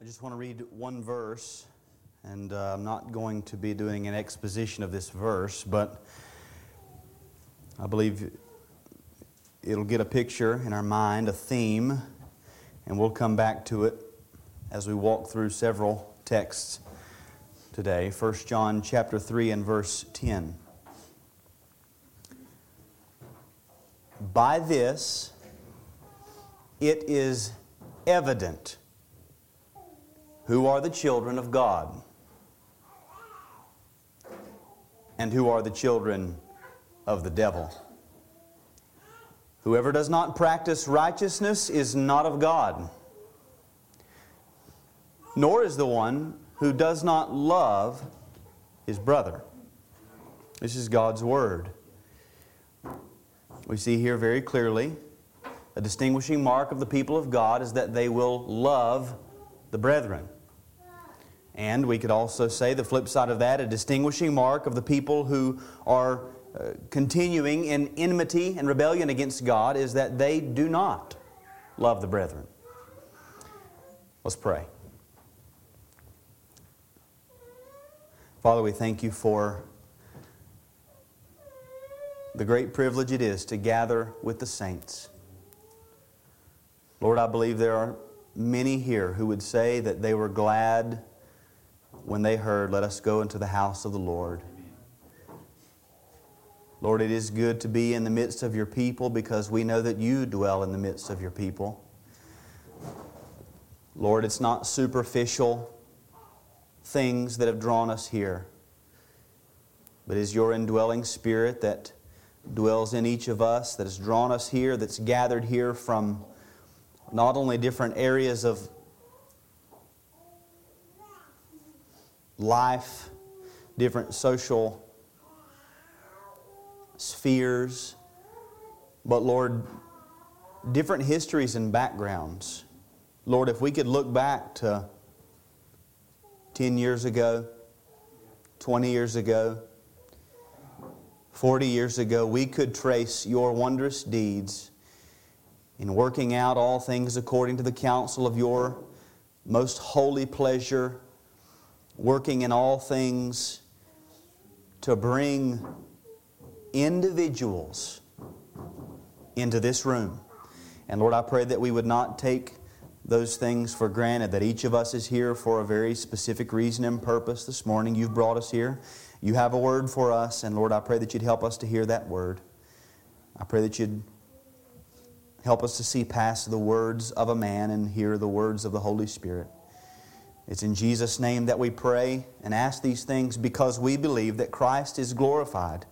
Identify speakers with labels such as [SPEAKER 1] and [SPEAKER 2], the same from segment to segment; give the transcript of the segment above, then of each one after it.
[SPEAKER 1] I just want to read one verse, and uh, I'm not going to be doing an exposition of this verse, but I believe it'll get a picture in our mind, a theme, and we'll come back to it as we walk through several texts today. 1 John chapter 3 and verse 10. By this it is evident who are the children of God and who are the children of the devil. Whoever does not practice righteousness is not of God, nor is the one who does not love his brother. This is God's Word. We see here very clearly a distinguishing mark of the people of God is that they will love the brethren. And we could also say the flip side of that, a distinguishing mark of the people who are uh, continuing in enmity and rebellion against God is that they do not love the brethren. Let's pray. Father, we thank you for the great privilege it is to gather with the saints. Lord, I believe there are many here who would say that they were glad when they heard, Let us go into the house of the Lord. Lord, it is good to be in the midst of your people because we know that you dwell in the midst of your people. Lord, it's not superficial things that have drawn us here, but is your indwelling spirit that dwells in each of us, that has drawn us here, that's gathered here from not only different areas of life, different social spheres, but Lord, different histories and backgrounds. Lord, if we could look back to 10 years ago, 20 years ago, 40 years ago, we could trace your wondrous deeds in working out all things according to the counsel of your most holy pleasure working in all things to bring individuals into this room. And Lord, I pray that we would not take those things for granted, that each of us is here for a very specific reason and purpose this morning. You've brought us here. You have a word for us, and Lord, I pray that you'd help us to hear that word. I pray that you'd help us to see past the words of a man and hear the words of the Holy Spirit. It's in Jesus' name that we pray and ask these things because we believe that Christ is glorified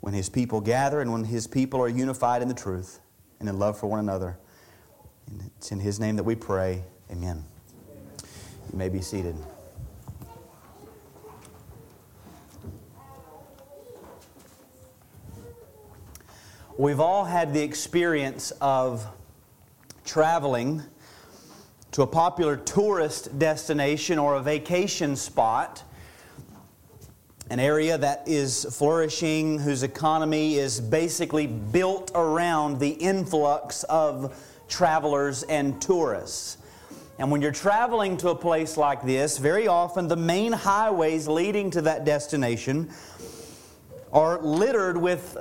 [SPEAKER 1] when His people gather and when His people are unified in the truth and in love for one another. And it's in His name that we pray. Amen. You may be seated. We've all had the experience of traveling to a popular tourist destination or a vacation spot, an area that is flourishing, whose economy is basically built around the influx of travelers and tourists. And when you're traveling to a place like this, very often the main highways leading to that destination are littered with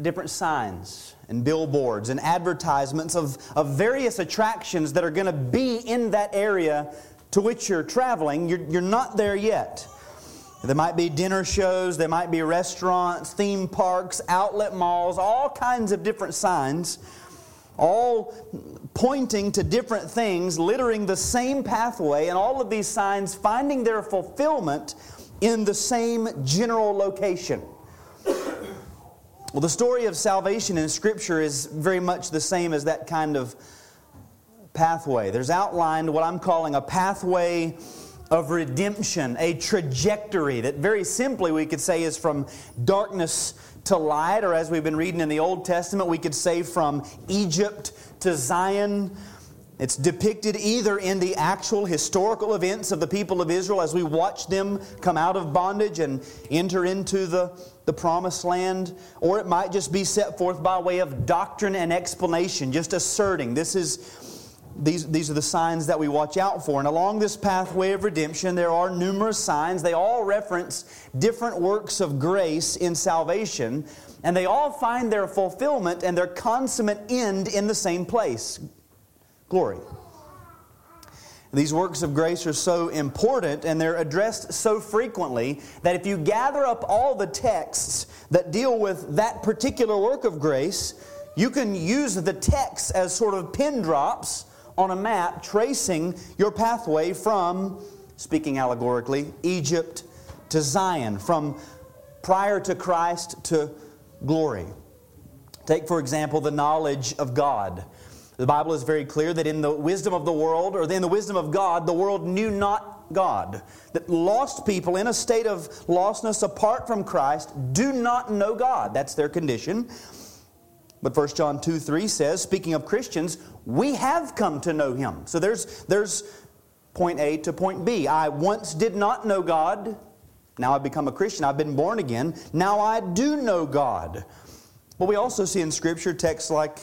[SPEAKER 1] different signs and billboards and advertisements of, of various attractions that are going to be in that area to which you're traveling. You're, you're not there yet. There might be dinner shows, there might be restaurants, theme parks, outlet malls, all kinds of different signs, all pointing to different things, littering the same pathway, and all of these signs finding their fulfillment in the same general location. Well, the story of salvation in Scripture is very much the same as that kind of pathway. There's outlined what I'm calling a pathway of redemption, a trajectory that very simply we could say is from darkness to light, or as we've been reading in the Old Testament, we could say from Egypt to Zion. It's depicted either in the actual historical events of the people of Israel as we watch them come out of bondage and enter into the, the promised land, or it might just be set forth by way of doctrine and explanation, just asserting this is these, these are the signs that we watch out for. And along this pathway of redemption, there are numerous signs. They all reference different works of grace in salvation, and they all find their fulfillment and their consummate end in the same place glory. These works of grace are so important and they're addressed so frequently that if you gather up all the texts that deal with that particular work of grace, you can use the texts as sort of pin drops on a map tracing your pathway from, speaking allegorically, Egypt to Zion, from prior to Christ to glory. Take, for example, the knowledge of God. The Bible is very clear that in the wisdom of the world, or in the wisdom of God, the world knew not God. That lost people in a state of lostness apart from Christ do not know God. That's their condition. But 1 John 2 3 says, speaking of Christians, we have come to know him. So there's, there's point A to point B. I once did not know God. Now I've become a Christian. I've been born again. Now I do know God. But we also see in Scripture texts like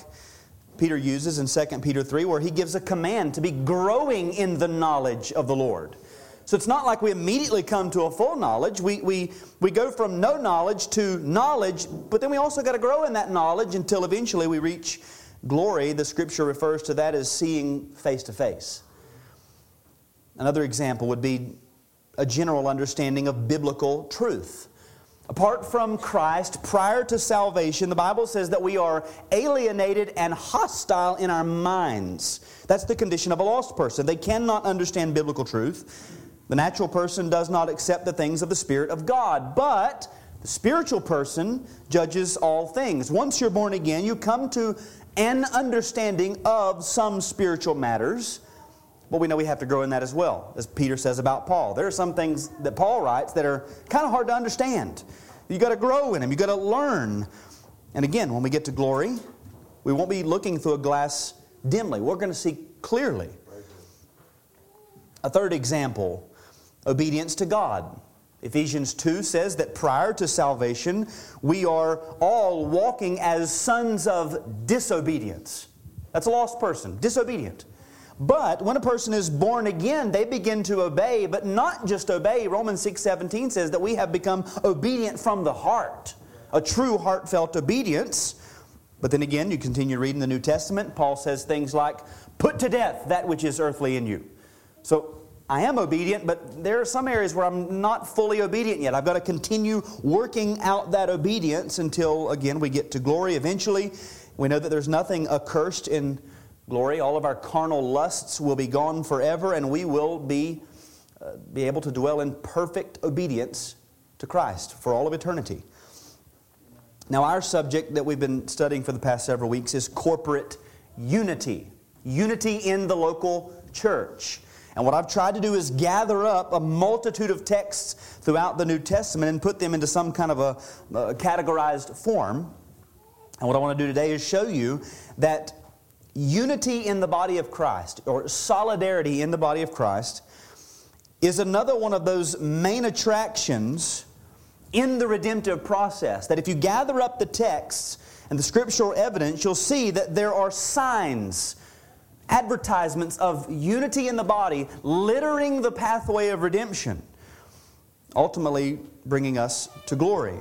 [SPEAKER 1] Peter uses in 2 Peter 3 where he gives a command to be growing in the knowledge of the Lord. So it's not like we immediately come to a full knowledge. We, we, we go from no knowledge to knowledge, but then we also got to grow in that knowledge until eventually we reach glory. The scripture refers to that as seeing face to face. Another example would be a general understanding of biblical truth. Apart from Christ, prior to salvation, the Bible says that we are alienated and hostile in our minds. That's the condition of a lost person. They cannot understand biblical truth. The natural person does not accept the things of the Spirit of God, but the spiritual person judges all things. Once you're born again, you come to an understanding of some spiritual matters. But we know we have to grow in that as well, as Peter says about Paul. There are some things that Paul writes that are kind of hard to understand. You got to grow in them, you got to learn. And again, when we get to glory, we won't be looking through a glass dimly. We're going to see clearly. A third example obedience to God. Ephesians 2 says that prior to salvation, we are all walking as sons of disobedience. That's a lost person, disobedient. But when a person is born again, they begin to obey, but not just obey. Romans 6:17 says that we have become obedient from the heart, a true heartfelt obedience. But then again, you continue reading the New Testament, Paul says things like, "Put to death that which is earthly in you." So I am obedient, but there are some areas where I'm not fully obedient yet. I've got to continue working out that obedience until, again, we get to glory eventually. We know that there's nothing accursed in glory. All of our carnal lusts will be gone forever, and we will be, uh, be able to dwell in perfect obedience to Christ for all of eternity. Now, our subject that we've been studying for the past several weeks is corporate unity unity in the local church. And what I've tried to do is gather up a multitude of texts throughout the New Testament and put them into some kind of a, a categorized form. And what I want to do today is show you that unity in the body of Christ, or solidarity in the body of Christ, is another one of those main attractions in the redemptive process. That if you gather up the texts and the scriptural evidence, you'll see that there are signs advertisements of unity in the body, littering the pathway of redemption, ultimately bringing us to glory.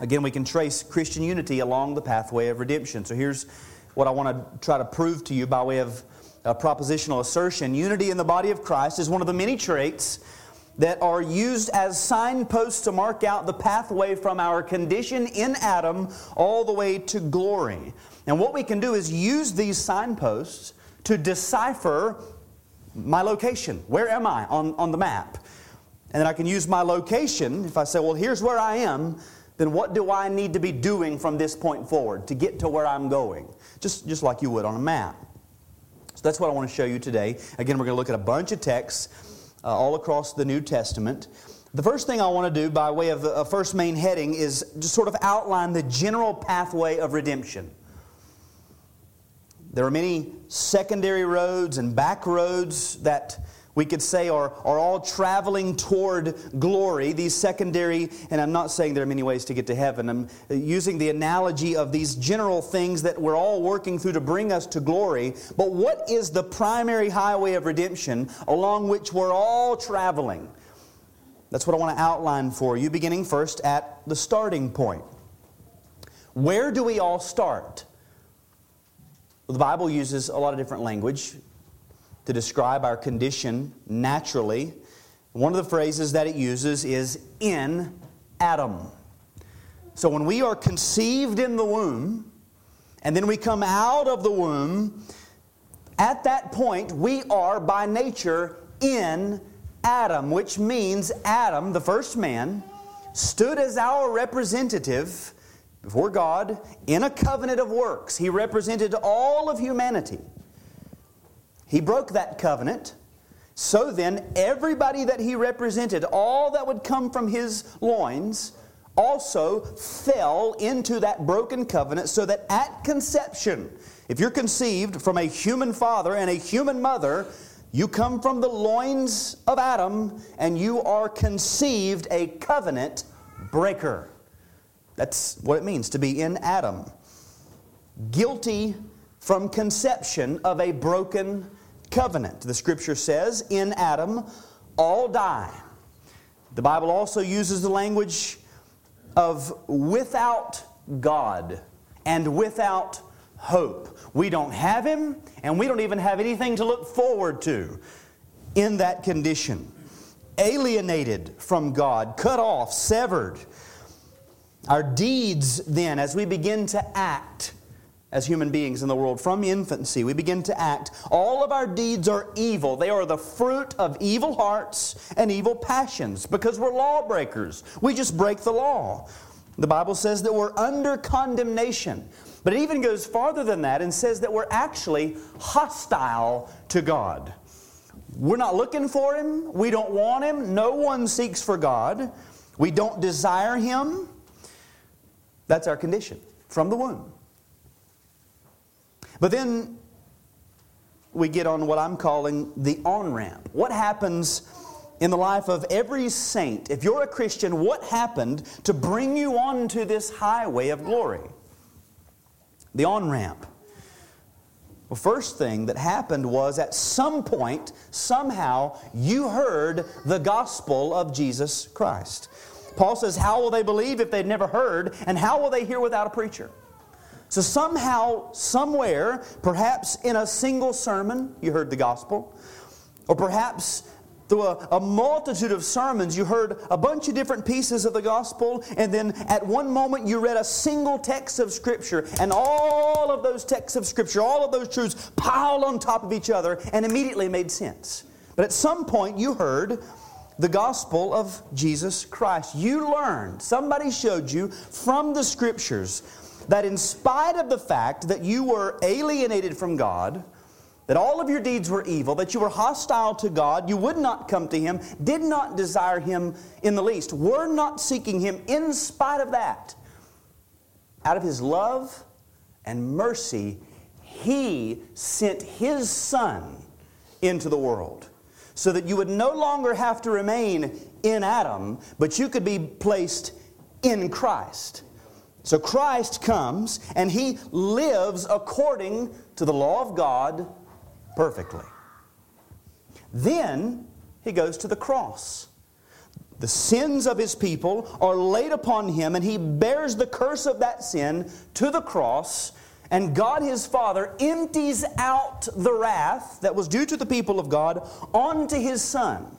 [SPEAKER 1] Again, we can trace Christian unity along the pathway of redemption. So here's what I want to try to prove to you by way of a propositional assertion. Unity in the body of Christ is one of the many traits that are used as signposts to mark out the pathway from our condition in Adam all the way to glory. And what we can do is use these signposts to decipher my location. Where am I on, on the map? And then I can use my location. If I say, well, here's where I am, then what do I need to be doing from this point forward to get to where I'm going? Just, just like you would on a map. So that's what I want to show you today. Again, we're going to look at a bunch of texts uh, all across the New Testament. The first thing I want to do by way of a first main heading is just sort of outline the general pathway of redemption. There are many secondary roads and back roads that we could say, are, are all traveling toward glory. These secondary, and I'm not saying there are many ways to get to heaven. I'm uh, using the analogy of these general things that we're all working through to bring us to glory. But what is the primary highway of redemption along which we're all traveling? That's what I want to outline for you, beginning first at the starting point. Where do we all start? The Bible uses a lot of different language to describe our condition naturally. One of the phrases that it uses is in Adam. So when we are conceived in the womb, and then we come out of the womb, at that point we are by nature in Adam, which means Adam, the first man, stood as our representative before God in a covenant of works. He represented all of humanity. He broke that covenant. So then, everybody that he represented, all that would come from his loins, also fell into that broken covenant, so that at conception, if you're conceived from a human father and a human mother, you come from the loins of Adam and you are conceived a covenant breaker. That's what it means to be in Adam. Guilty from conception of a broken covenant. The scripture says, in Adam, all die. The Bible also uses the language of without God and without hope. We don't have Him, and we don't even have anything to look forward to in that condition. Alienated from God, cut off, severed. Our deeds, then, as we begin to act, as human beings in the world from infancy. We begin to act. All of our deeds are evil. They are the fruit of evil hearts and evil passions because we're lawbreakers. We just break the law. The Bible says that we're under condemnation. But it even goes farther than that and says that we're actually hostile to God. We're not looking for Him. We don't want Him. No one seeks for God. We don't desire Him. That's our condition from the womb. But then we get on what I'm calling the on ramp. What happens in the life of every saint? If you're a Christian, what happened to bring you onto this highway of glory? The on ramp. Well, first thing that happened was at some point, somehow, you heard the gospel of Jesus Christ. Paul says, How will they believe if they've never heard? And how will they hear without a preacher? So, somehow, somewhere, perhaps in a single sermon, you heard the gospel, or perhaps through a, a, multitude of sermons, you heard a bunch of different pieces of the gospel, and then at one moment you read a single text of Scripture, and all of those texts of Scripture, all of those truths piled on top of each other and immediately made sense. But at some point you heard the gospel of Jesus Christ. You learned, somebody showed you from the Scriptures that in spite of the fact that you were alienated from God, that all of your deeds were evil, that you were hostile to God, you would not come to Him, did not desire Him in the least, were not seeking Him in spite of that, out of His love and mercy, He sent His Son into the world so that you would no longer have to remain in Adam, but you could be placed in Christ. So Christ comes and he lives according to the law of God perfectly. Then he goes to the cross. The sins of his people are laid upon him, and he bears the curse of that sin to the cross. And God his Father empties out the wrath that was due to the people of God onto his Son.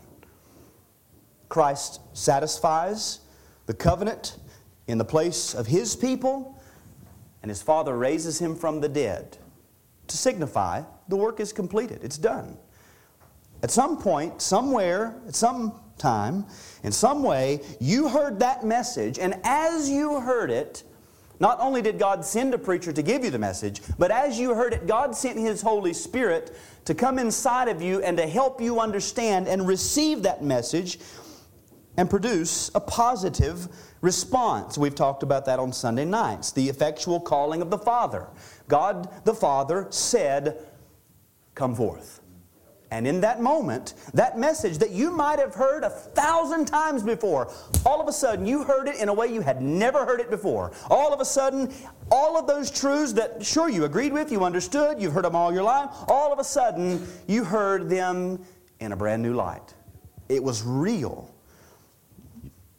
[SPEAKER 1] Christ satisfies the covenant in the place of his people, and his father raises him from the dead to signify the work is completed, it's done. At some point, somewhere, at some time, in some way, you heard that message, and as you heard it, not only did God send a preacher to give you the message, but as you heard it, God sent His Holy Spirit to come inside of you and to help you understand and receive that message and produce a positive response. We've talked about that on Sunday nights. The effectual calling of the Father. God the Father said, Come forth. And in that moment, that message that you might have heard a thousand times before, all of a sudden you heard it in a way you had never heard it before. All of a sudden, all of those truths that, sure, you agreed with, you understood, you've heard them all your life, all of a sudden you heard them in a brand new light. It was real.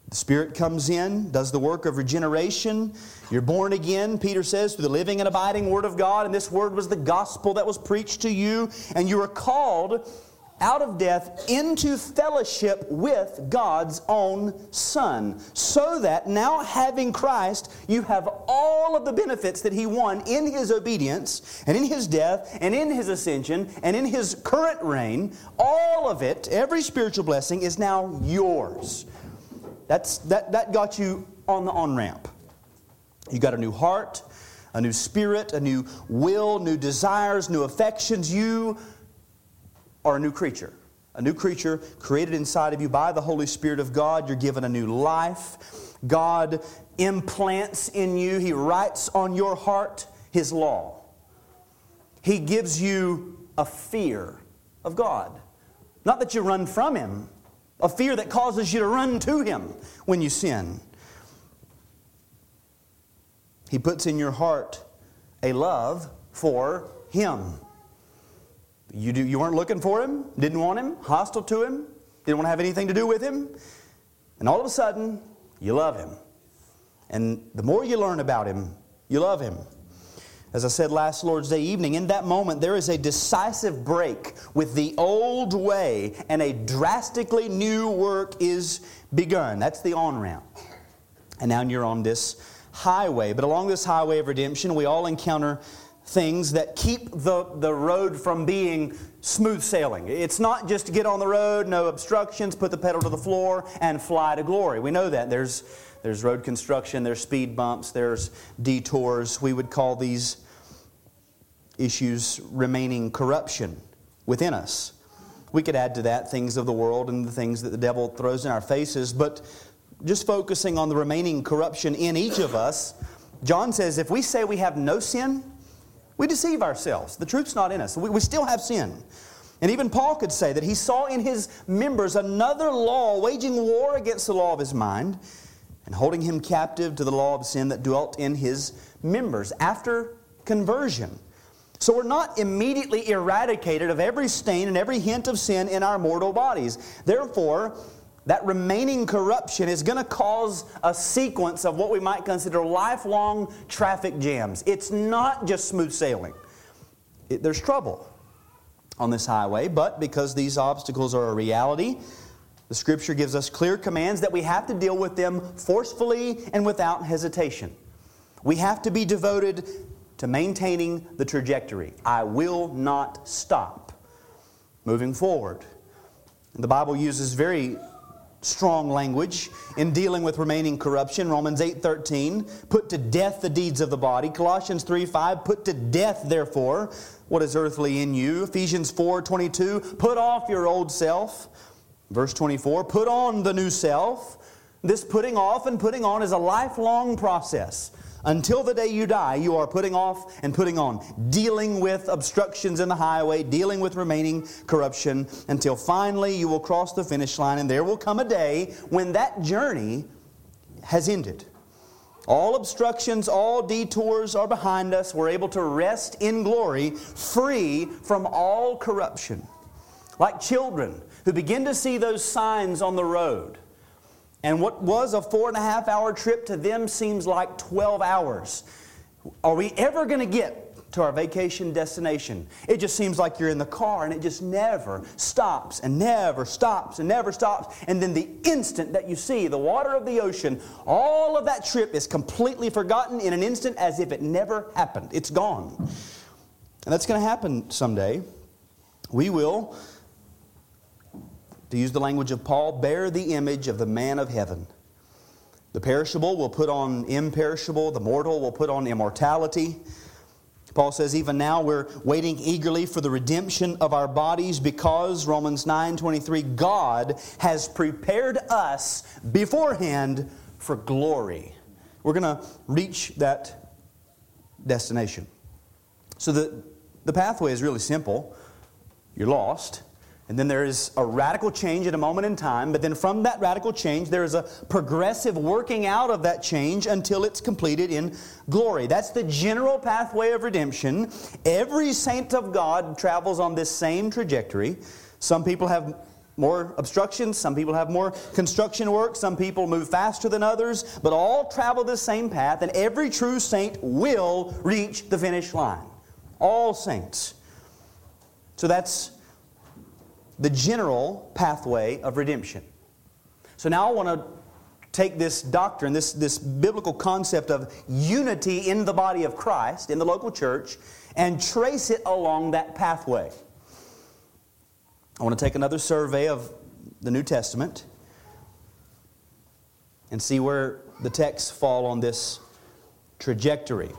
[SPEAKER 1] The Spirit comes in, does the work of regeneration. You're born again, Peter says, through the living and abiding Word of God. And this Word was the gospel that was preached to you. And you were called out of death into fellowship with God's own Son. So that now, having Christ, you have all of the benefits that He won in His obedience, and in His death, and in His ascension, and in His current reign. All of it, every spiritual blessing, is now yours. That's, that, that got you on the on ramp. You got a new heart, a new spirit, a new will, new desires, new affections. You are a new creature. A new creature created inside of you by the Holy Spirit of God. You're given a new life. God implants in you, He writes on your heart His law. He gives you a fear of God. Not that you run from Him, a fear that causes you to run to Him when you sin. He puts in your heart a love for Him. You, do, you weren't looking for Him, didn't want Him, hostile to Him, didn't want to have anything to do with Him, and all of a sudden, you love Him. And the more you learn about Him, you love Him. As I said last Lord's Day evening, in that moment there is a decisive break with the old way and a drastically new work is begun. That's the on ramp. And now you're on this highway. But along this highway of redemption, we all encounter things that keep the, the road from being smooth sailing. It's not just to get on the road, no obstructions, put the pedal to the floor, and fly to glory. We know that. There's there's road construction, there's speed bumps, there's detours. We would call these issues remaining corruption within us. We could add to that things of the world and the things that the devil throws in our faces, but just focusing on the remaining corruption in each of us, John says if we say we have no sin, we deceive ourselves. The truth's not in us. We, we still have sin. And even Paul could say that he saw in his members another law waging war against the law of his mind and holding him captive to the law of sin that dwelt in his members after conversion. So we're not immediately eradicated of every stain and every hint of sin in our mortal bodies. Therefore, that remaining corruption is going to cause a sequence of what we might consider lifelong traffic jams. It's not just smooth sailing, it, there's trouble on this highway, but because these obstacles are a reality, the Scripture gives us clear commands that we have to deal with them forcefully and without hesitation. We have to be devoted to maintaining the trajectory. I will not stop moving forward. The Bible uses very strong language in dealing with remaining corruption. Romans 8:13, put to death the deeds of the body. Colossians 3:5, put to death therefore what is earthly in you. Ephesians 4:22, put off your old self Verse 24 Put on the new self. This putting off and putting on is a lifelong process. Until the day you die, you are putting off and putting on, dealing with obstructions in the highway, dealing with remaining corruption, until finally you will cross the finish line, and there will come a day when that journey has ended. All obstructions, all detours are behind us. We're able to rest in glory, free from all corruption. Like children who begin to see those signs on the road. And what was a four and a half hour trip to them seems like 12 hours. Are we ever going to get to our vacation destination? It just seems like you're in the car and it just never stops and never stops and never stops. And then the instant that you see the water of the ocean, all of that trip is completely forgotten in an instant as if it never happened. It's gone. And that's going to happen someday. We will to use the language of Paul, bear the image of the man of heaven. The perishable will put on imperishable, the mortal will put on immortality. Paul says, even now we're waiting eagerly for the redemption of our bodies because, Romans 9 23, God has prepared us beforehand for glory. We're going to reach that destination. So the, the pathway is really simple. You're lost. And then there is a radical change at a moment in time, but then from that radical change, there is a progressive working out of that change until it's completed in glory. That's the general pathway of redemption. Every saint of God travels on this same trajectory. Some people have more obstructions, some people have more construction work, some people move faster than others, but all travel the same path, and every true saint will reach the finish line. All saints. So that's the general pathway of redemption. So now I want to take this doctrine, this, this biblical concept of unity in the body of Christ, in the local church, and trace it along that pathway. I want to take another survey of the New Testament and see where the texts fall on this trajectory.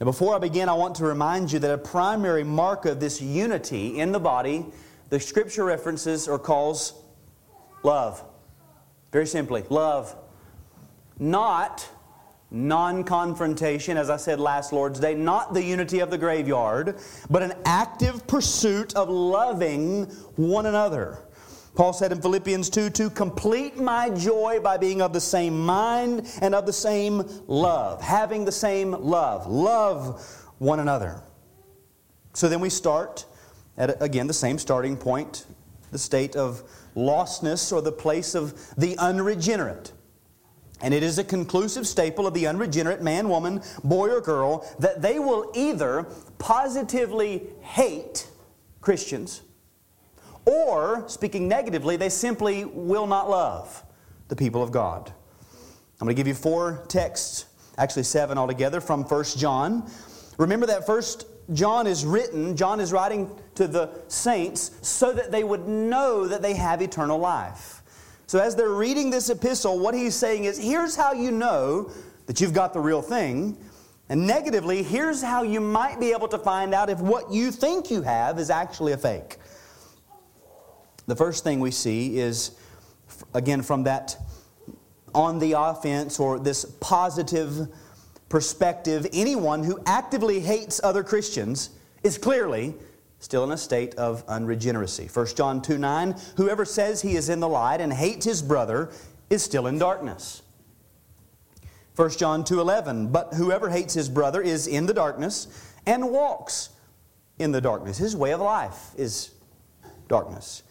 [SPEAKER 1] Now, before I begin, I want to remind you that a primary mark of this unity in the body the scripture references or calls love. Very simply, love. Not non confrontation, as I said last Lord's Day, not the unity of the graveyard, but an active pursuit of loving one another. Paul said in Philippians 2 to complete my joy by being of the same mind and of the same love, having the same love. Love one another. So then we start at, again, the same starting point, the state of lostness or the place of the unregenerate. And it is a conclusive staple of the unregenerate man, woman, boy, or girl that they will either positively hate Christians or, speaking negatively, they simply will not love the people of God. I'm going to give you four texts, actually seven altogether, from 1 John. Remember that first John is written, John is writing to the saints so that they would know that they have eternal life. So as they're reading this epistle, what he's saying is here's how you know that you've got the real thing. And negatively, here's how you might be able to find out if what you think you have is actually a fake. The first thing we see is, again, from that on the offense or this positive perspective, anyone who actively hates other Christians is clearly still in a state of unregeneracy. 1 John 2 9, whoever says he is in the light and hates his brother is still in darkness. 1 John 2 11, but whoever hates his brother is in the darkness and walks in the darkness. His way of life is darkness.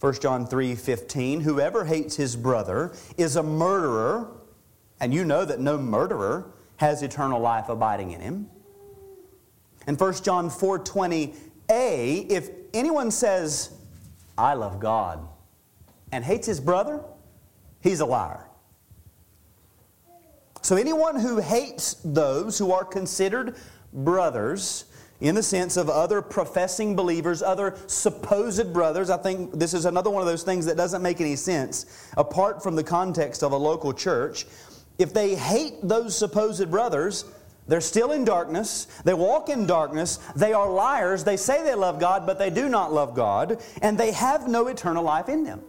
[SPEAKER 1] 1 John 3 15, whoever hates his brother is a murderer and you know that no murderer has eternal life abiding in him. In 1 John 4:20a, if anyone says, "I love God," and hates his brother, he's a liar. So anyone who hates those who are considered brothers in the sense of other professing believers, other supposed brothers. I think this is another one of those things that doesn't make any sense apart from the context of a local church if they hate those supposed brothers, they're still in darkness. They walk in darkness. They are liars. They say they love God, but they do not love God, and they have no eternal life in them.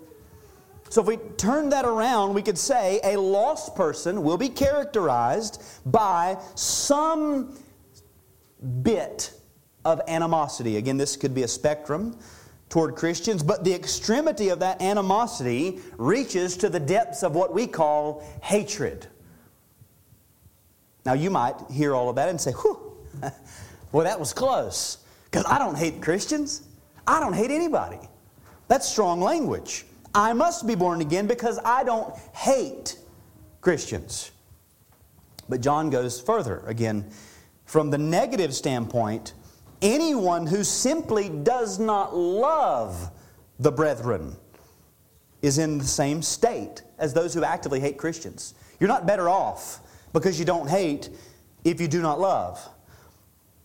[SPEAKER 1] So, if we turn that around, we could say a lost person will be characterized by some bit of animosity. Again, this could be a spectrum toward Christians, but the extremity of that animosity reaches to the depths of what we call hatred. Now, you might hear all of that and say, whew, well, that was close. Because I don't hate Christians. I don't hate anybody. That's strong language. I must be born again because I don't hate Christians. But John goes further. Again, from the negative standpoint, anyone who simply does not love the brethren is in the same state as those who actively hate Christians. You're not better off because you don't hate if you do not love.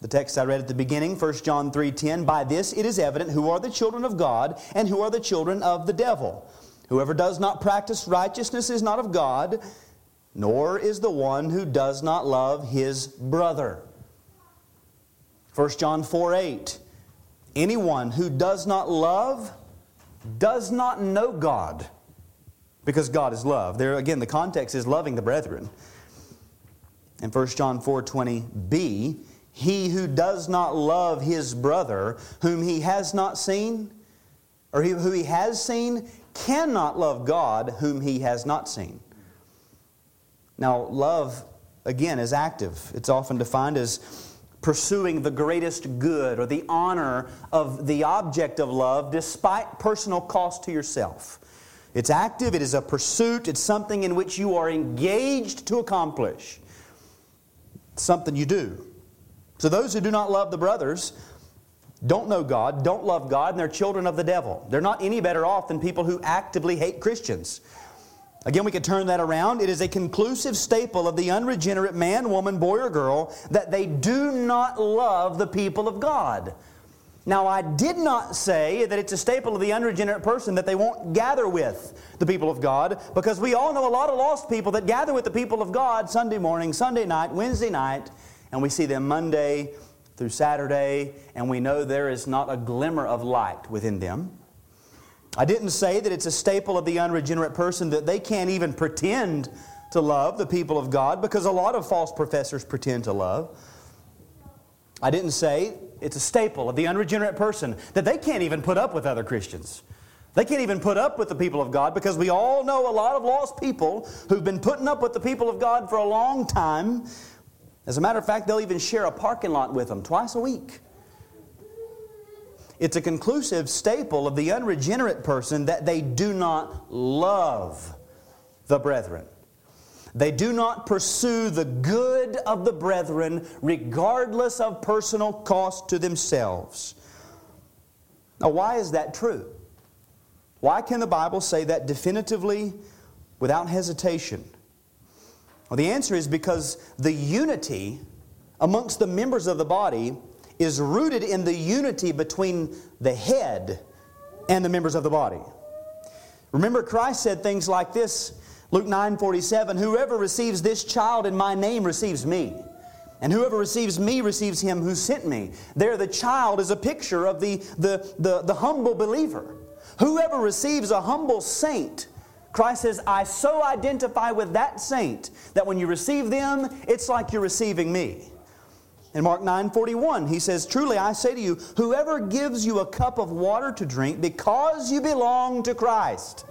[SPEAKER 1] The text I read at the beginning, 1 John 3:10, by this it is evident who are the children of God and who are the children of the devil. Whoever does not practice righteousness is not of God, nor is the one who does not love his brother. 1 John 4 8. Anyone who does not love does not know God, because God is love. There again, the context is loving the brethren. In 1 John 4:20b, he who does not love his brother whom he has not seen or who he has seen cannot love God whom he has not seen. Now, love, again, is active. It's often defined as pursuing the greatest good or the honor of the object of love despite personal cost to yourself. It's active, it is a pursuit, it's something in which you are engaged to accomplish. Something you do. So, those who do not love the brothers don't know God, don't love God, and they're children of the devil. They're not any better off than people who actively hate Christians. Again, we could turn that around. It is a conclusive staple of the unregenerate man, woman, boy, or girl that they do not love the people of God. Now, I did not say that it's a staple of the unregenerate person that they won't gather with the people of God, because we all know a lot of lost people that gather with the people of God Sunday morning, Sunday night, Wednesday night, and we see them Monday through Saturday, and we know there is not a glimmer of light within them. I didn't say that it's a staple of the unregenerate person that they can't even pretend to love the people of God because a lot of false professors pretend to love. I didn't say it's a staple of the unregenerate person that they can't even put up with other Christians. They can't even put up with the people of God because we all know a lot of lost people who've been putting up with the people of God for a long time. As a matter of fact, they'll even share a parking lot with them twice a week. It's a conclusive staple of the unregenerate person that they do not love the brethren. They do not pursue the good of the brethren regardless of personal cost to themselves. Now, why is that true? Why can the Bible say that definitively without hesitation? Well, the answer is because the unity amongst the members of the body is rooted in the unity between the head and the members of the body. Remember, Christ said things like this Luke 9 47 Whoever receives this child in my name receives me. And whoever receives me receives him who sent me. There, the child is a picture of the, the, the, the humble believer. Whoever receives a humble saint, Christ says, I so identify with that saint that when you receive them, it's like you're receiving me. In Mark 9 41, he says, Truly I say to you, whoever gives you a cup of water to drink because you belong to Christ,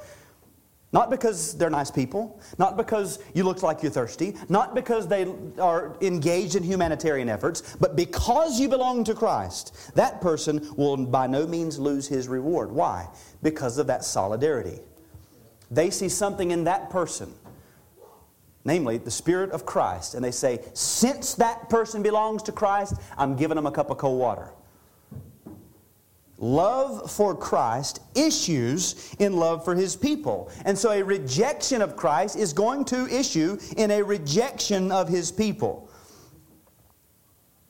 [SPEAKER 1] not because they're nice people, not because you look like you're thirsty, not because they are engaged in humanitarian efforts, but because you belong to Christ, that person will by no means lose his reward. Why? Because of that solidarity. They see something in that person namely the Spirit of Christ, and they say, Since that person belongs to Christ, I'm giving them a cup of cold water. Love for Christ issues in love for His people. And so a rejection of Christ is going to issue in a rejection of His people.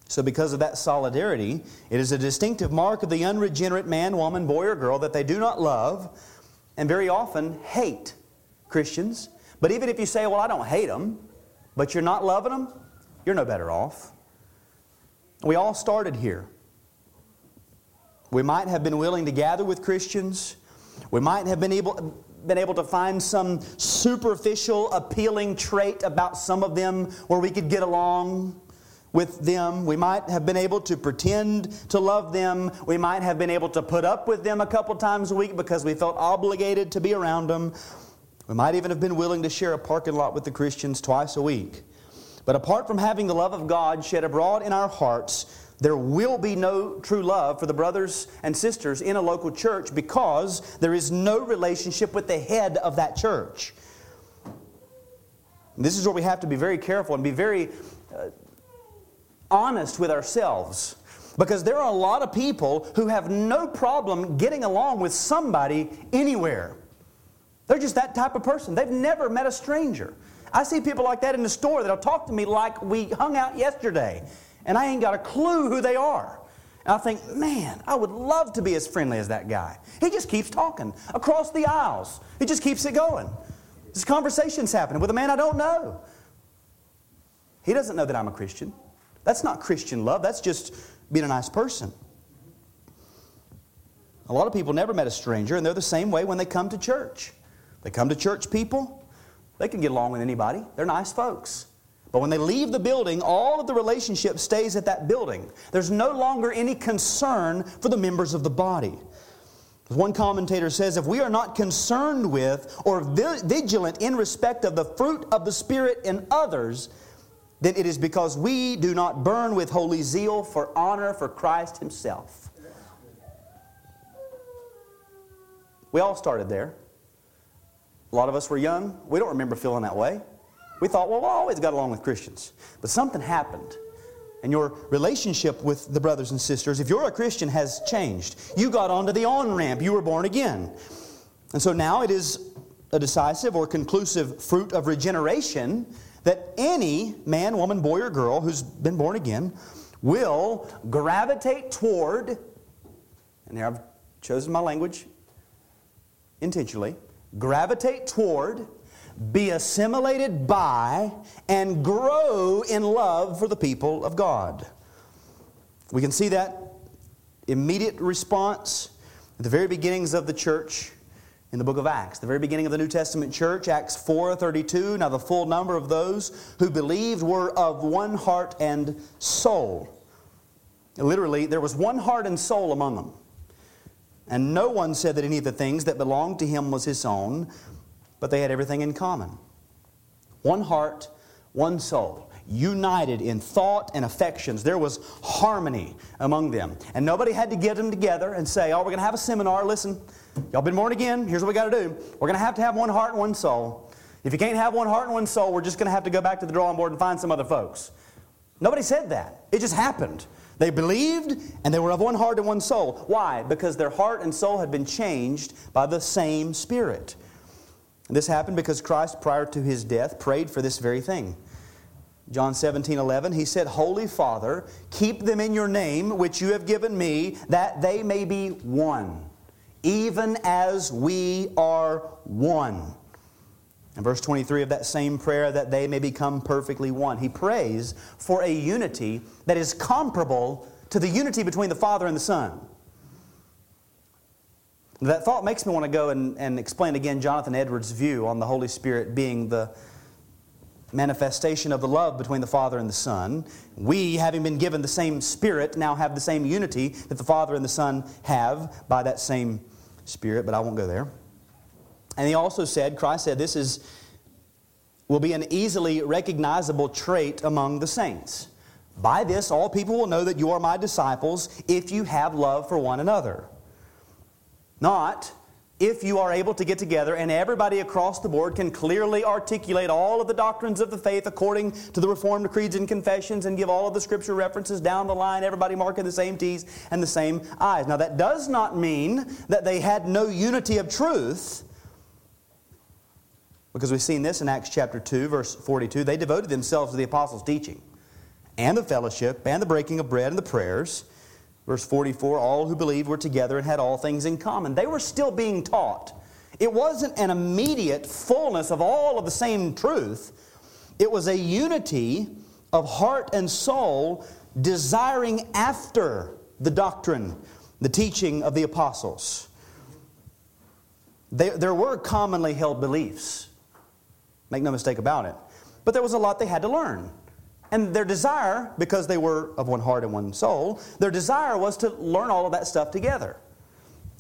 [SPEAKER 1] So, because of that solidarity, it is a distinctive mark of the unregenerate man, woman, boy, or girl that they do not love and very often hate Christians but even if you say, well, I don't hate them, but you're not loving them, you're no better off. We all started here. We might have been willing to gather with Christians. We might have been able, been able to find some superficial, appealing trait about some of them where we could get along with them. We might have been able to pretend to love them. We might have been able to put up with them a couple times a week because we felt obligated to be around them. We might even have been willing to share a parking lot with the Christians twice a week. But apart from having the love of God shed abroad in our hearts, there will be no true love for the brothers and sisters in a local church because there is no relationship with the head of that church. This is where we have to be very careful and be very uh, honest with ourselves. Because there are a lot of people who have no problem getting along with somebody anywhere. They're just that type of person. They've never met a stranger. I see people like that in the store that'll talk to me like we hung out yesterday, and I ain't got a clue who they are. And I think, man, I would love to be as friendly as that guy. He just keeps talking across the aisles. He just keeps it going. This conversation's happening with a man I don't know. He doesn't know that I'm a Christian. That's not Christian love. That's just being a nice person. A lot of people never met a stranger, and they're the same way when they come to church. They come to church people, they can get along with anybody. They're nice folks. But when they leave the building, all of the relationship stays at that building. There's no longer any concern for the members of the body. One commentator says if we are not concerned with or vigilant in respect of the fruit of the Spirit in others, then it is because we do not burn with holy zeal for honor for Christ Himself. We all started there. A lot of us were young. We don't remember feeling that way. We thought, well, we always got along with Christians. But something happened. And your relationship with the brothers and sisters, if you're a Christian, has changed. You got onto the on ramp. You were born again. And so now it is a decisive or conclusive fruit of regeneration that any man, woman, boy, or girl who's been born again will gravitate toward, and here I've chosen my language intentionally, gravitate toward, be assimilated by, and grow in love for the people of God. We can see that immediate response at the very beginnings of the church in the book of Acts, the very beginning of the New Testament church, Acts 4:32. Now the full number of those who believed were of one heart and soul. Literally, there was one heart and soul among them. And no one said that any of the things that belonged to him was his own, but they had everything in common. One heart, one soul united in thought and affections. There was harmony among them. And nobody had to get them together and say, Oh, we're going to have a seminar. Listen, y'all been born again. Here's what we got to do. We're going to have to have one heart and one soul. If you can't have one heart and one soul, we're just going to have to go back to the drawing board and find some other folks. Nobody said that. It just happened. They believed and they were of one heart and one soul. Why? Because their heart and soul had been changed by the same Spirit. This happened because Christ, prior to his death, prayed for this very thing. John 17, 11, he said, Holy Father, keep them in your name, which you have given me, that they may be one, even as we are one. In verse 23 of that same prayer, that they may become perfectly one. He prays for a unity that is comparable to the unity between the Father and the Son. That thought makes me want to go and, and explain again Jonathan Edwards' view on the Holy Spirit being the manifestation of the love between the Father and the Son. We, having been given the same Spirit, now have the same unity that the Father and the Son have by that same Spirit, but I won't go there. And he also said, Christ said, this is will be an easily recognizable trait among the saints. By this, all people will know that you are my disciples if you have love for one another. Not if you are able to get together and everybody across the board can clearly articulate all of the doctrines of the faith according to the Reformed creeds and confessions and give all of the scripture references down the line, everybody marking the same T's and the same I's. Now, that does not mean that they had no unity of truth. Because we've seen this in Acts chapter 2, verse 42. They devoted themselves to the apostles' teaching and the fellowship and the breaking of bread and the prayers. Verse 44 all who believed were together and had all things in common. They were still being taught. It wasn't an immediate fullness of all of the same truth, it was a unity of heart and soul desiring after the doctrine, the teaching of the apostles. There were commonly held beliefs, make no mistake about it, but there was a lot they had to learn. And their desire, because they were of one heart and one soul, their desire was to learn all of that stuff together.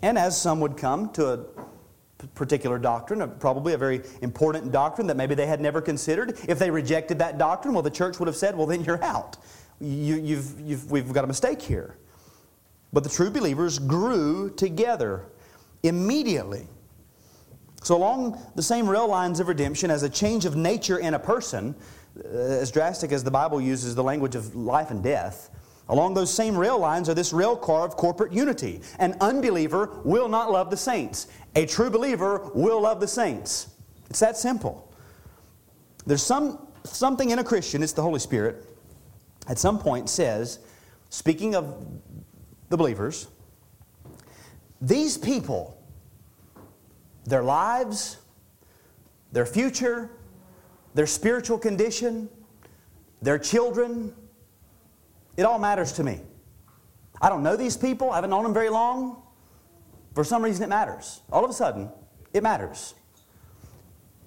[SPEAKER 1] And as some would come to a particular doctrine, probably a very important doctrine that maybe they had never considered, if they rejected that doctrine, well, the church would have said, well, then you're out. You, you've, you've, we've got a mistake here. But the true believers grew together immediately. So, along the same rail lines of redemption as a change of nature in a person, as drastic as the Bible uses the language of life and death, along those same rail lines are this rail car of corporate unity. An unbeliever will not love the saints. A true believer will love the saints. It's that simple. There's some, something in a Christian, it's the Holy Spirit, at some point says, speaking of the believers, these people, their lives, their future, their spiritual condition, their children. It all matters to me. I don't know these people, I haven't known them very long. For some reason, it matters. All of a sudden, it matters.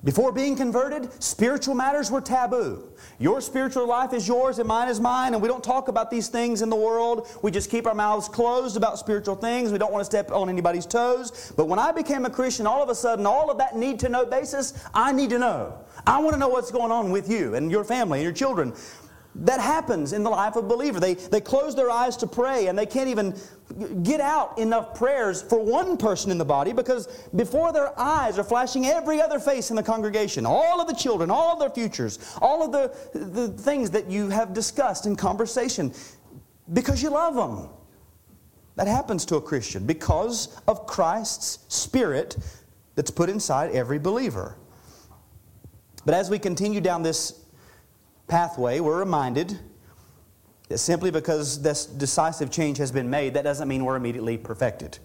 [SPEAKER 1] Before being converted, spiritual matters were taboo. Your spiritual life is yours and mine is mine, and we don't talk about these things in the world. We just keep our mouths closed about spiritual things. We don't want to step on anybody's toes. But when I became a Christian, all of a sudden, all of that need to know basis, I need to know. I want to know what's going on with you and your family and your children. That happens in the life of a believer. They, they close their eyes to pray and they can't even get out enough prayers for one person in the body because before their eyes are flashing every other face in the congregation, all of the children, all their futures, all of the, the things that you have discussed in conversation because you love them. That happens to a Christian because of Christ's Spirit that's put inside every believer. But as we continue down this pathway, we're reminded that simply because this decisive change has been made, that doesn't mean we're immediately perfected.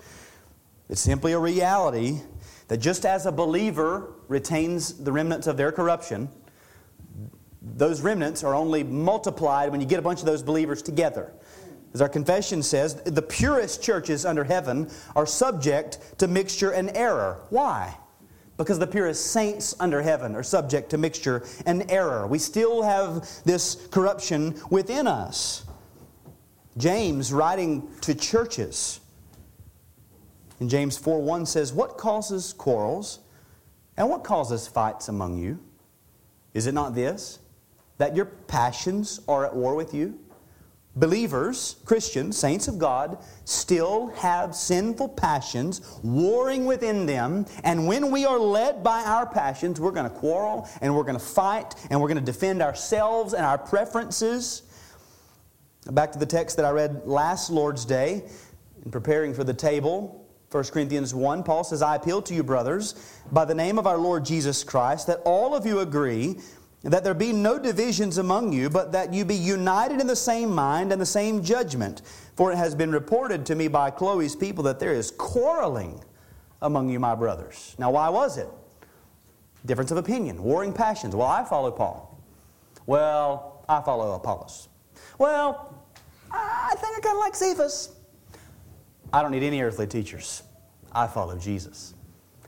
[SPEAKER 1] It's simply a reality that just as a believer retains the remnants of their corruption, those remnants are only multiplied when you get a bunch of those believers together. As our confession says, the purest churches under heaven are subject to mixture and error. Why? Because the purest saints under heaven are subject to mixture and error. We still have this corruption within us. James, writing to churches, in James 4 1 says, What causes quarrels and what causes fights among you? Is it not this, that your passions are at war with you? Believers, Christians, saints of God, still have sinful passions warring within them. And when we are led by our passions, we're going to quarrel and we're going to fight and we're going to defend ourselves and our preferences. Back to the text that I read last Lord's Day in preparing for the table. 1 Corinthians 1, Paul says, I appeal to you, brothers, by the name of our Lord Jesus Christ, that all of you agree that there be no divisions among you, but that you be united in the same mind and the same judgment. For it has been reported to me by Chloe's people that there is quarreling among you, my brothers. Now, why was it? Difference of opinion, warring passions. Well, I follow Paul. Well, I follow Apollos. Well, I think I kind of like Cephas. I don't need any earthly teachers. I follow Jesus.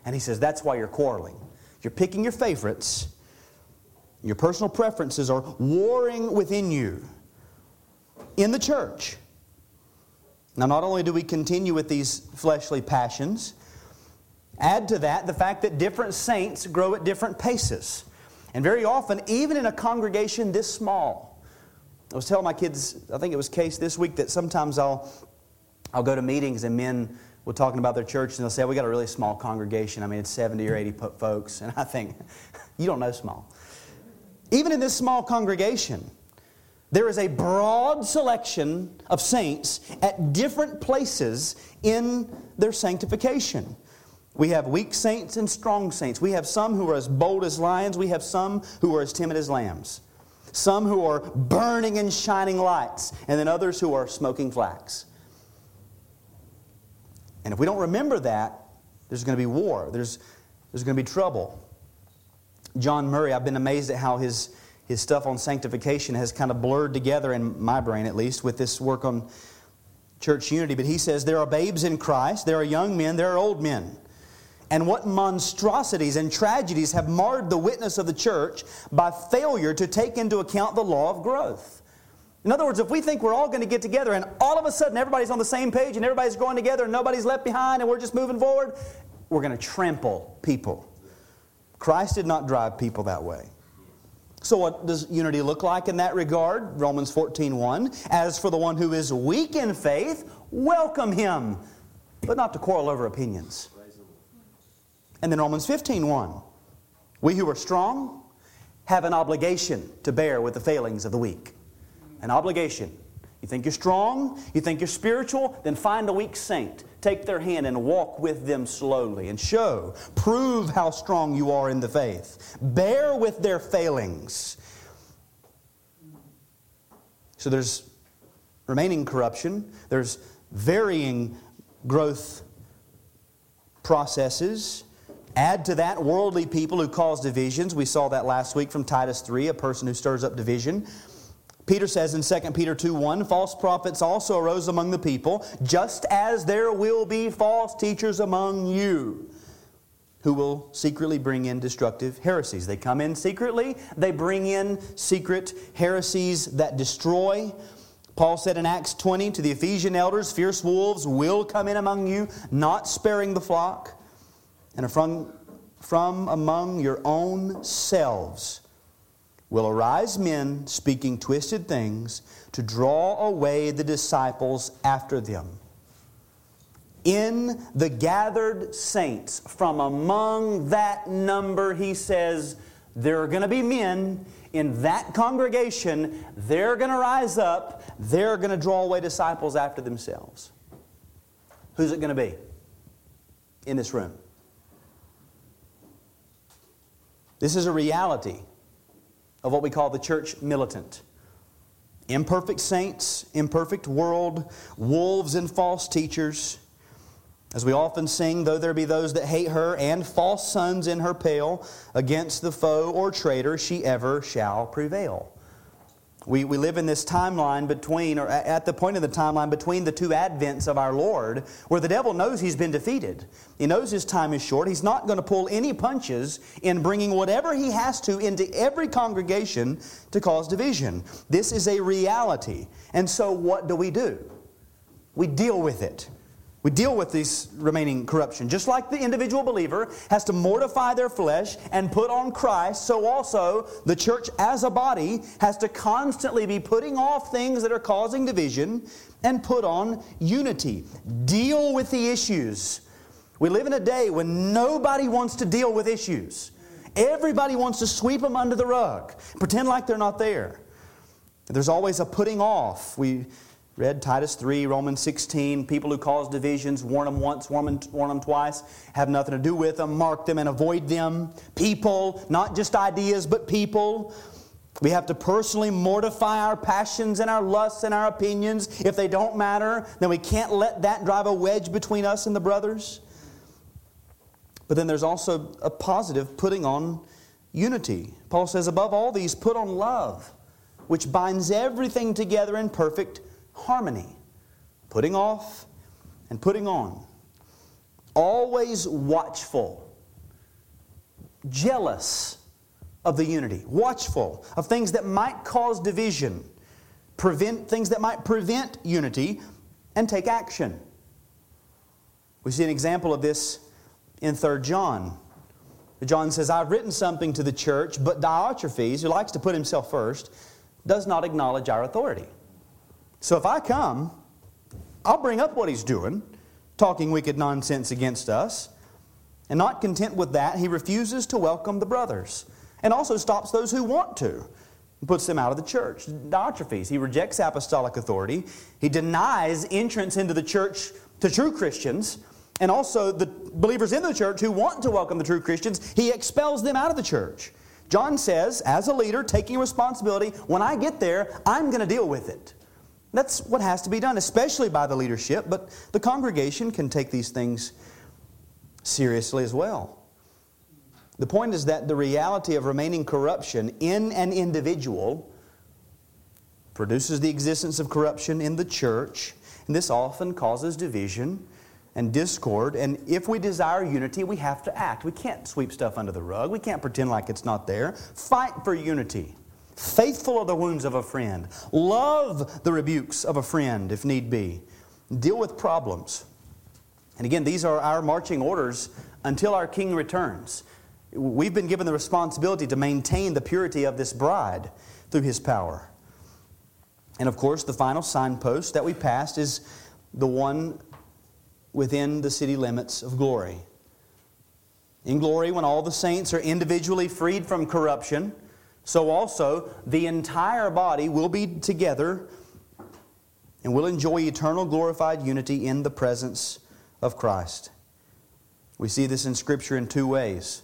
[SPEAKER 1] And he says, that's why you're quarreling. You're picking your favorites your personal preferences are warring within you in the church. Now, not only do we continue with these fleshly passions, add to that the fact that different saints grow at different paces. And very often, even in a congregation this small, I was telling my kids, I think it was case this week, that sometimes I'll, I'll go to meetings and men will talking about their church and they'll say, We got a really small congregation. I mean, it's 70 or 80 folks. And I think, You don't know small. Even in this small congregation, there is a broad selection of saints at different places in their sanctification. We have weak saints and strong saints. We have some who are as bold as lions. We have some who are as timid as lambs. Some who are burning and shining lights, and then others who are smoking flax. And if we don't remember that, there's going to be war, there's, there's going to be trouble. John Murray, I've been amazed at how his, his stuff on sanctification has kind of blurred together, in my brain at least, with this work on church unity. But he says there are babes in Christ, there are young men, there are old men. And what monstrosities and tragedies have marred the witness of the church by failure to take into account the law of growth. In other words, if we think we're all going to get together and all of a sudden everybody's on the same page and everybody's going together and nobody's left behind and we're just moving forward, we're going to trample people. Christ did not drive people that way. So what does unity look like in that regard? Romans 14:1. As for the one who is weak in faith, welcome him, but not to quarrel over opinions. And then Romans 15:1. We who are strong have an obligation to bear with the failings of the weak. An obligation. You think you're strong, you think you're spiritual, then find a weak saint take their hand and walk with them slowly and show, prove how strong you are in the faith. Bear with their failings. So there's remaining corruption, there's varying growth processes. Add to that worldly people who cause divisions. We saw that last week from Titus 3, a person who stirs up division. Peter says in 2 Peter 2 1, false prophets also arose among the people, just as there will be false teachers among you. who will secretly bring in destructive heresies. They come in secretly, they bring in secret heresies that destroy. Paul said in Acts 20 to the Ephesian elders, Fierce wolves will come in among you, not sparing the flock. And from, from among your own selves will arise men speaking twisted things to draw away the disciples after them in the gathered saints, from among that number, he says, there are going to be men in that congregation, they're going to rise up, they're going to draw away disciples after themselves. Who's it going to be in this room? This is a reality of what we call the church militant. Imperfect saints, imperfect world, wolves and false teachers as we often sing, though there be those that hate her and false sons in her pale, against the foe or traitor she ever shall prevail. We, we live in this timeline between, or at the point of the timeline between the two advents of our Lord, where the devil knows he's been defeated. He knows his time is short. He's not going to pull any punches in bringing whatever he has to into every congregation to cause division. This is a reality. And so, what do we do? We deal with it. We deal with this remaining corruption. Just like the individual believer has to mortify their flesh and put on Christ, so also the church as a body has to constantly be putting off things that are causing division and put on unity. Deal with the issues. We live in a day when nobody wants to deal with issues. Everybody wants to sweep them under the rug, pretend like they're not there. There's always a putting off. We Read Titus 3, Romans 16. People who cause divisions, warn them once, warn them, warn them twice, have nothing to do with them, mark them and avoid them. People, not just ideas, but people. We have to personally mortify our passions and our lusts and our opinions. If they don't matter, then we can't let that drive a wedge between us and the brothers. But then there's also a positive putting on unity. Paul says, above all these, put on love, which binds everything together in perfect harmony, putting off and putting on. Always watchful, jealous of the unity, watchful of things that might cause division, prevent things that might prevent unity, and take action. We see an example of this in 3 John. John says, I've written something to the church, but Diotrephes, who likes to put himself first, does not acknowledge our authority. So if I come, I'll bring up what he's doing, talking wicked nonsense against us. And not content with that, he refuses to welcome the brothers and also stops those who want to and puts them out of the church. Diotrephes, he rejects apostolic authority. He denies entrance into the church to true Christians and also the believers in the church who want to welcome the true Christians. He expels them out of the church. John says, as a leader, taking responsibility, when I get there, I'm going to deal with it. That's what has to be done, especially by the leadership, but the congregation can take these things seriously as well. The point is that the reality of remaining corruption in an individual produces the existence of corruption in the church, and this often causes division and discord. And if we desire unity, we have to act. We can't sweep stuff under the rug, we can't pretend like it's not there. Fight for unity. Faithful are the wounds of a friend. Love the rebukes of a friend if need be. Deal with problems. And again, these are our marching orders until our King returns. We've been given the responsibility to maintain the purity of this bride through His power. And of course, the final signpost that we passed is the one within the city limits of glory. In glory, when all the saints are individually freed from corruption, so also the entire body will be together and will enjoy eternal glorified unity in the presence of Christ. We see this in Scripture in two ways.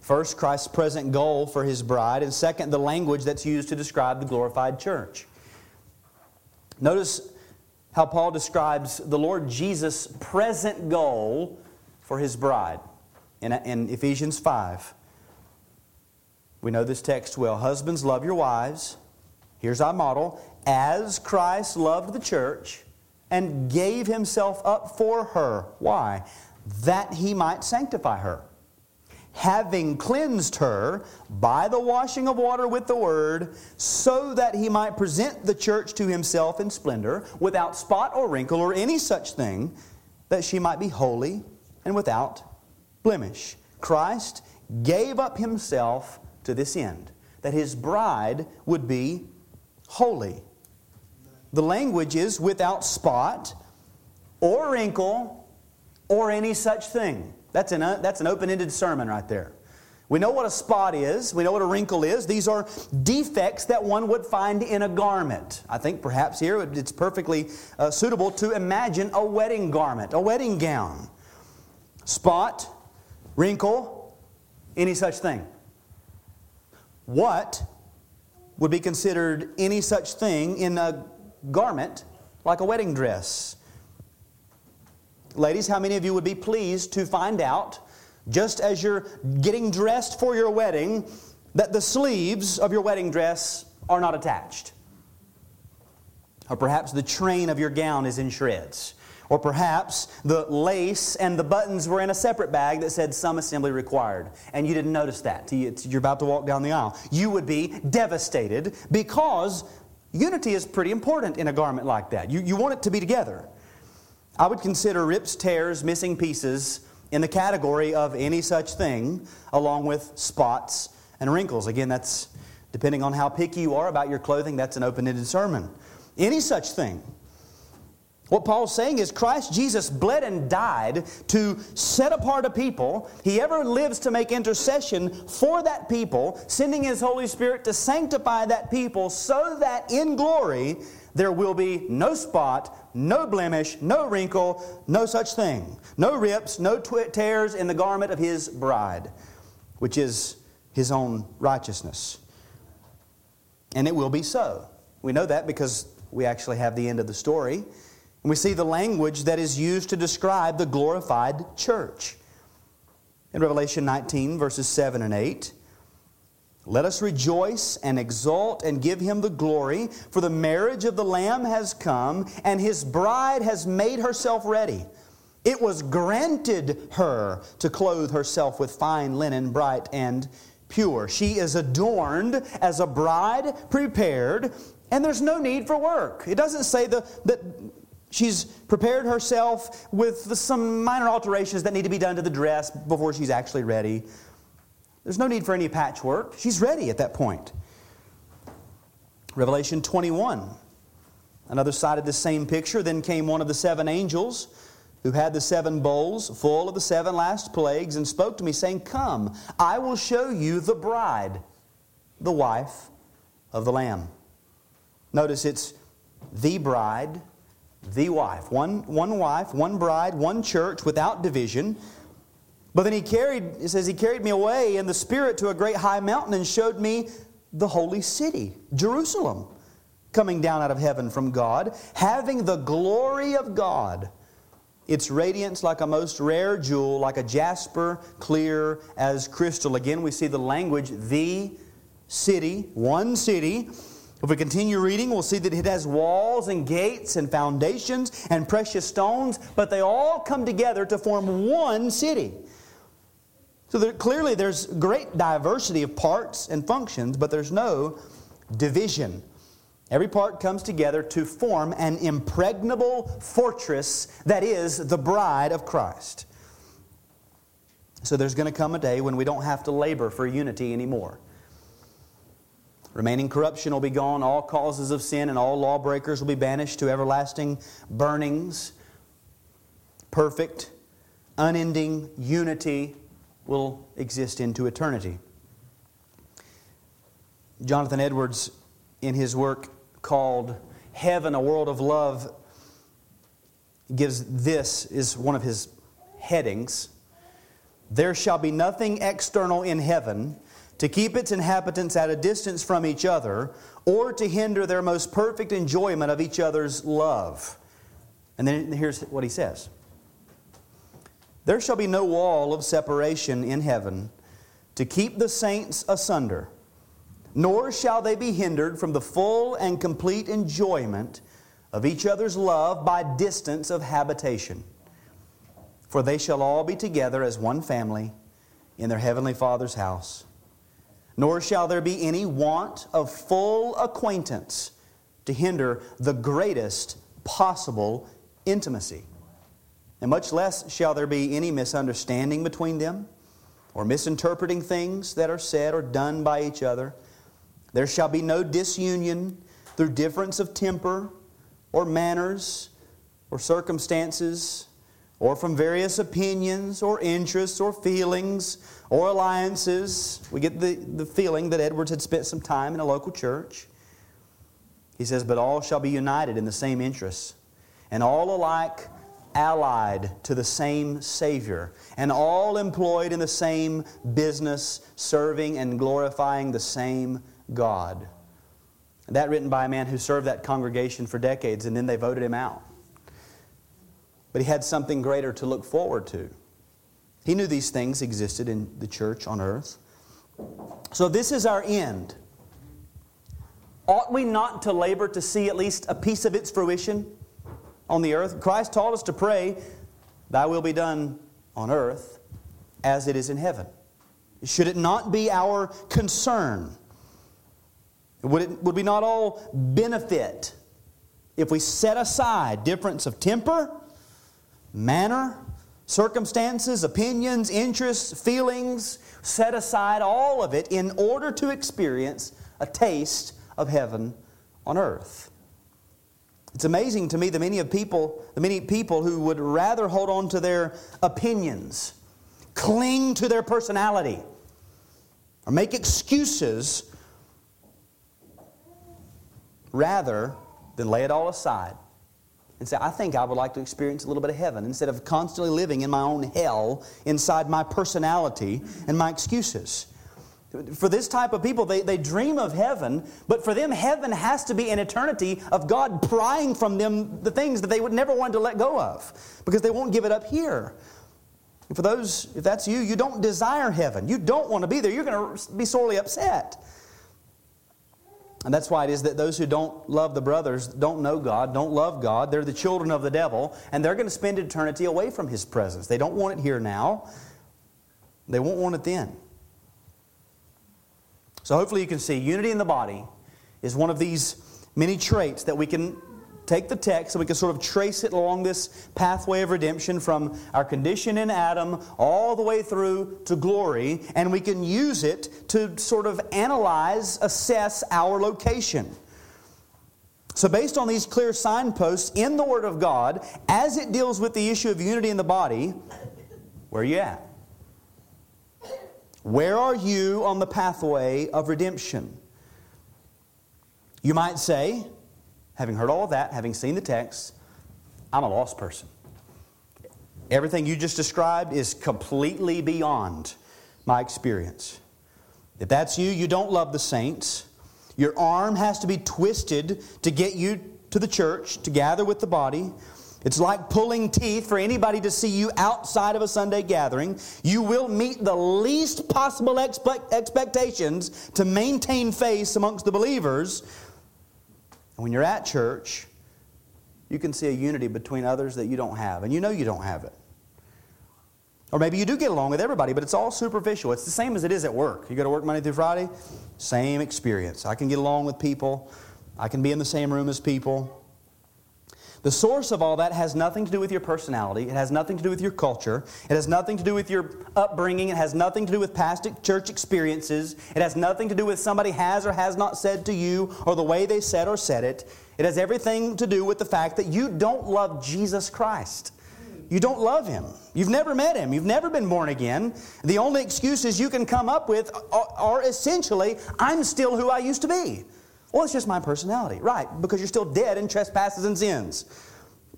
[SPEAKER 1] First, Christ's present goal for his bride, and second, the language that's used to describe the glorified church. Notice how Paul describes the Lord Jesus' present goal for his bride in, in Ephesians 5. We know this text well. Husbands, love your wives. Here's our model. As Christ loved the church and gave himself up for her. Why? That he might sanctify her. having cleansed her by the washing of water with the word, so that he might present the church to himself in splendor, without spot or wrinkle or any such thing, that she might be holy and without blemish. Christ gave up himself to this end, that his bride would be holy. The language is without spot or wrinkle or any such thing. That's an, that's an open ended sermon right there. We know what a spot is. We know what a wrinkle is. These are defects that one would find in a garment. I think perhaps here it's perfectly uh, suitable to imagine a wedding garment, a wedding gown. Spot, wrinkle, any such thing. What would be considered any such thing in a garment like a wedding dress? Ladies, how many of you would be pleased to find out, just as you're getting dressed for your wedding, that the sleeves of your wedding dress are not attached? Or perhaps the train of your gown is in shreds. Or perhaps the lace and the buttons were in a separate bag that said some assembly required, and you didn't notice that. You're about to walk down the aisle. You would be devastated because unity is pretty important in a garment like that. You, you want it to be together. I would consider rips, tears, missing pieces in the category of any such thing, along with spots and wrinkles. Again, that's depending on how picky you are about your clothing, that's an open ended sermon. Any such thing. What Paul's saying is Christ Jesus bled and died to set apart a people. He ever lives to make intercession for that people, sending His Holy Spirit to sanctify that people so that in glory there will be no spot, no blemish, no wrinkle, no such thing. No rips, no tears in the garment of his bride, which is his own righteousness. And it will be so. We know that because we actually have the end of the story. And we see the language that is used to describe the glorified church. In Revelation 19, verses 7 and 8, let us rejoice and exult and give him the glory, for the marriage of the Lamb has come, and his bride has made herself ready. It was granted her to clothe herself with fine linen, bright and pure. She is adorned as a bride prepared, and there's no need for work. It doesn't say the, that she's prepared herself with some minor alterations that need to be done to the dress before she's actually ready. There's no need for any patchwork. She's ready at that point. Revelation 21. Another side of the same picture. Then came one of the seven angels who had the seven bowls full of the seven last plagues and spoke to me, saying, Come, I will show you the bride, the wife of the Lamb. Notice it's the bride, the wife. One, one wife, one bride, one church without division. But then he carried, it says, he carried me away in the Spirit to a great high mountain and showed me the holy city, Jerusalem, coming down out of heaven from God, having the glory of God. Its radiance like a most rare jewel, like a jasper, clear as crystal. Again, we see the language, the city, one city. If we continue reading, we'll see that it has walls and gates and foundations and precious stones, but they all come together to form one city. So there, clearly there's great diversity of parts and functions, but there's no division. Every part comes together to form an impregnable fortress that is the bride of Christ. So there's going to come a day when we don't have to labor for unity anymore. Remaining corruption will be gone, all causes of sin and all lawbreakers will be banished to everlasting burnings. Perfect, unending unity will exist into eternity. Jonathan Edwards, in his work called Heaven, a World of Love, gives this is one of his headings. There shall be nothing external in heaven to keep its inhabitants at a distance from each other or to hinder their most perfect enjoyment of each other's love. And then here's what he says there shall be no wall of separation in heaven to keep the saints asunder, nor shall they be hindered from the full and complete enjoyment of each other's love by distance of habitation. For they shall all be together as one family in their heavenly Father's house. Nor shall there be any want of full acquaintance to hinder the greatest possible intimacy. And much less shall there be any misunderstanding between them, or misinterpreting things that are said or done by each other. There shall be no disunion through difference of temper, or manners, or circumstances, or from various opinions, or interests, or feelings, or alliances. We get the, the feeling that Edwards had spent some time in a local church. He says, But all shall be united in the same interests, and all alike allied to the same Savior, and all employed in the same business, serving and glorifying the same God. That written by a man who served that congregation for decades, and then they voted him out. But he had something greater to look forward to. He knew these things existed in the church on earth. So, this is our end. Ought we not to labor to see at least a piece of its fruition on the earth? Christ taught us to pray, Thy will be done on earth as it is in heaven. Should it not be our concern would, it, would we not all benefit if we set aside difference of temper, manner, circumstances, opinions, interests, feelings, set aside all of it in order to experience a taste of heaven on earth? It's amazing to me the many of people, the many people who would rather hold on to their opinions, cling to their personality, or make excuses rather than lay it all aside and say, I think I would like to experience a little bit of heaven instead of constantly living in my own hell inside my personality and my excuses. For this type of people, they, they dream of heaven, but for them, heaven has to be an eternity of God prying from them the things that they would never want to let go of because they won't give it up here. For those, if that's you, you don't desire heaven. You don't want to be there. You're going to be sorely upset. And that's why it is that those who don't love the brothers don't know God, don't love God. They're the children of the devil, and they're going to spend eternity away from His presence. They don't want it here now, they won't want it then. So, hopefully, you can see unity in the body is one of these many traits that we can take the text and we can sort of trace it along this pathway of redemption from our condition in Adam all the way through to glory, and we can use it to sort of analyze, assess our location. So, based on these clear signposts in the Word of God, as it deals with the issue of unity in the body, where are you at? Where are you on the pathway of redemption? You might say, having heard all of that, having seen the text, I'm a lost person. Everything you just described is completely beyond my experience. If that's you, you don't love the saints. Your arm has to be twisted to get you to the church, to gather with the body. It's like pulling teeth for anybody to see you outside of a Sunday gathering. You will meet the least possible expectations to maintain face amongst the believers and when you're at church, you can see a unity between others that you don't have, and you know you don't have it. Or maybe you do get along with everybody, but it's all superficial. It's the same as it is at work. You go to work Monday through Friday, same experience. I can get along with people, I can be in the same room as people. The source of all that has nothing to do with your personality. It has nothing to do with your culture. It has nothing to do with your upbringing. It has nothing to do with past church experiences. It has nothing to do with somebody has or has not said to you or the way they said or said it. It has everything to do with the fact that you don't love Jesus Christ. You don't love him. You've never met him. You've never been born again. The only excuses you can come up with are, essentially, I'm still who I used to be. Well, it's just my personality. Right, because you're still dead in trespasses and sins.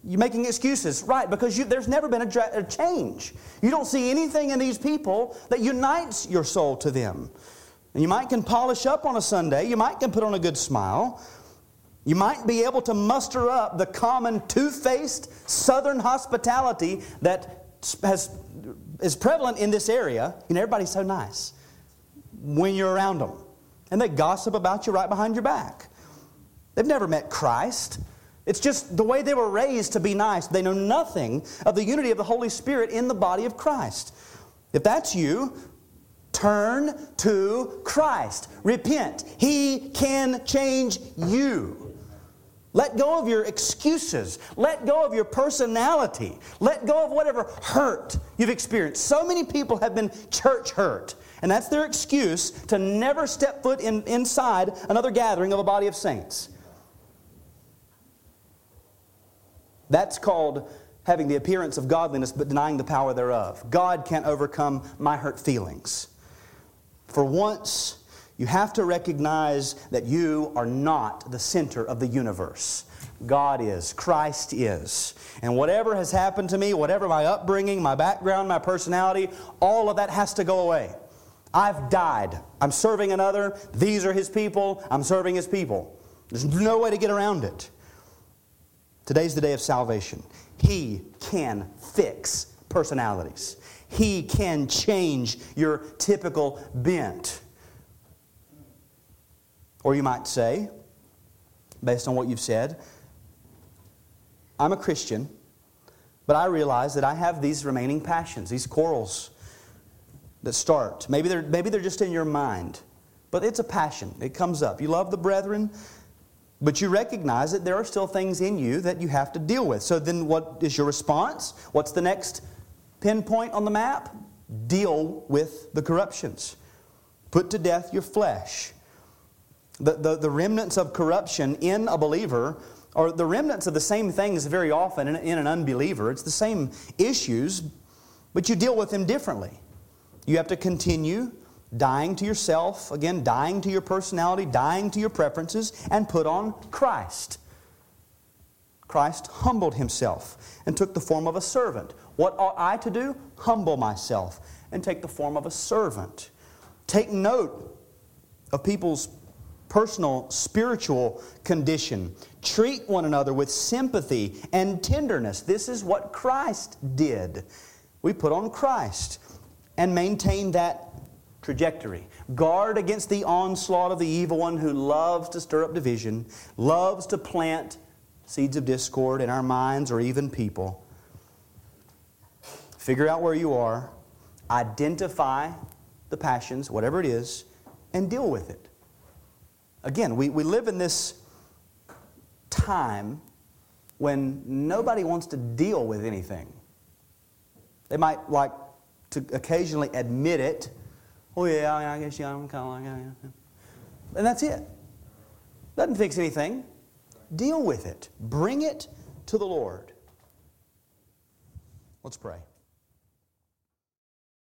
[SPEAKER 1] You're making excuses. Right, because you, there's never been a, a change. You don't see anything in these people that unites your soul to them. And you might can polish up on a Sunday. You might can put on a good smile. You might be able to muster up the common two-faced southern hospitality that has, is prevalent in this area. You know, everybody's so nice when you're around them and they gossip about you right behind your back. They've never met Christ. It's just the way they were raised to be nice. They know nothing of the unity of the Holy Spirit in the body of Christ. If that's you, Turn to Christ. Repent. He can change you. Let go of your excuses. Let go of your personality. Let go of whatever hurt you've experienced. So many people have been church hurt, and that's their excuse to never step foot in, inside another gathering of a body of saints. That's called having the appearance of godliness but denying the power thereof. God can't overcome my hurt feelings. For once, you have to recognize that you are not the center of the universe. God is, Christ is. And whatever has happened to me, whatever my upbringing, my background, my personality, all of that has to go away. I've died. I'm serving another. These are his people. I'm serving his people. There's no way to get around it. Today's the day of salvation. He can fix personalities. He can change your typical bent. Or you might say, based on what you've said, I'm a Christian, but I realize that I have these remaining passions, these quarrels that start. Maybe they're, maybe they're just in your mind, but it's a passion. It comes up. You love the brethren, but you recognize that there are still things in you that you have to deal with. So then, what is your response? What's the next pinpoint on the map? Deal with the corruptions. Put to death your flesh. The, the, the remnants of corruption in a believer are the remnants of the same things very often in, in an unbeliever. It's the same issues, but you deal with them differently. You have to continue dying to yourself, again, dying to your personality, dying to your preferences, and put on Christ. Christ humbled himself and took the form of a servant. What ought I to do? Humble myself and take the form of a servant. Take note of people's personal spiritual condition. Treat one another with sympathy and tenderness. This is what Christ did. We put on Christ and maintain that trajectory. Guard against the onslaught of the evil one who loves to stir up division, loves to plant seeds of discord in our minds or even people. Figure out where you are, identify the passions, whatever it is, and deal with it. Again, we, we live in this time when nobody wants to deal with anything. They might like to occasionally admit it Oh, yeah, oh, I guess, yeah, I'm kind of like, yeah. And that's it. Doesn't fix anything. Deal with it. Bring it to the Lord. Let's pray.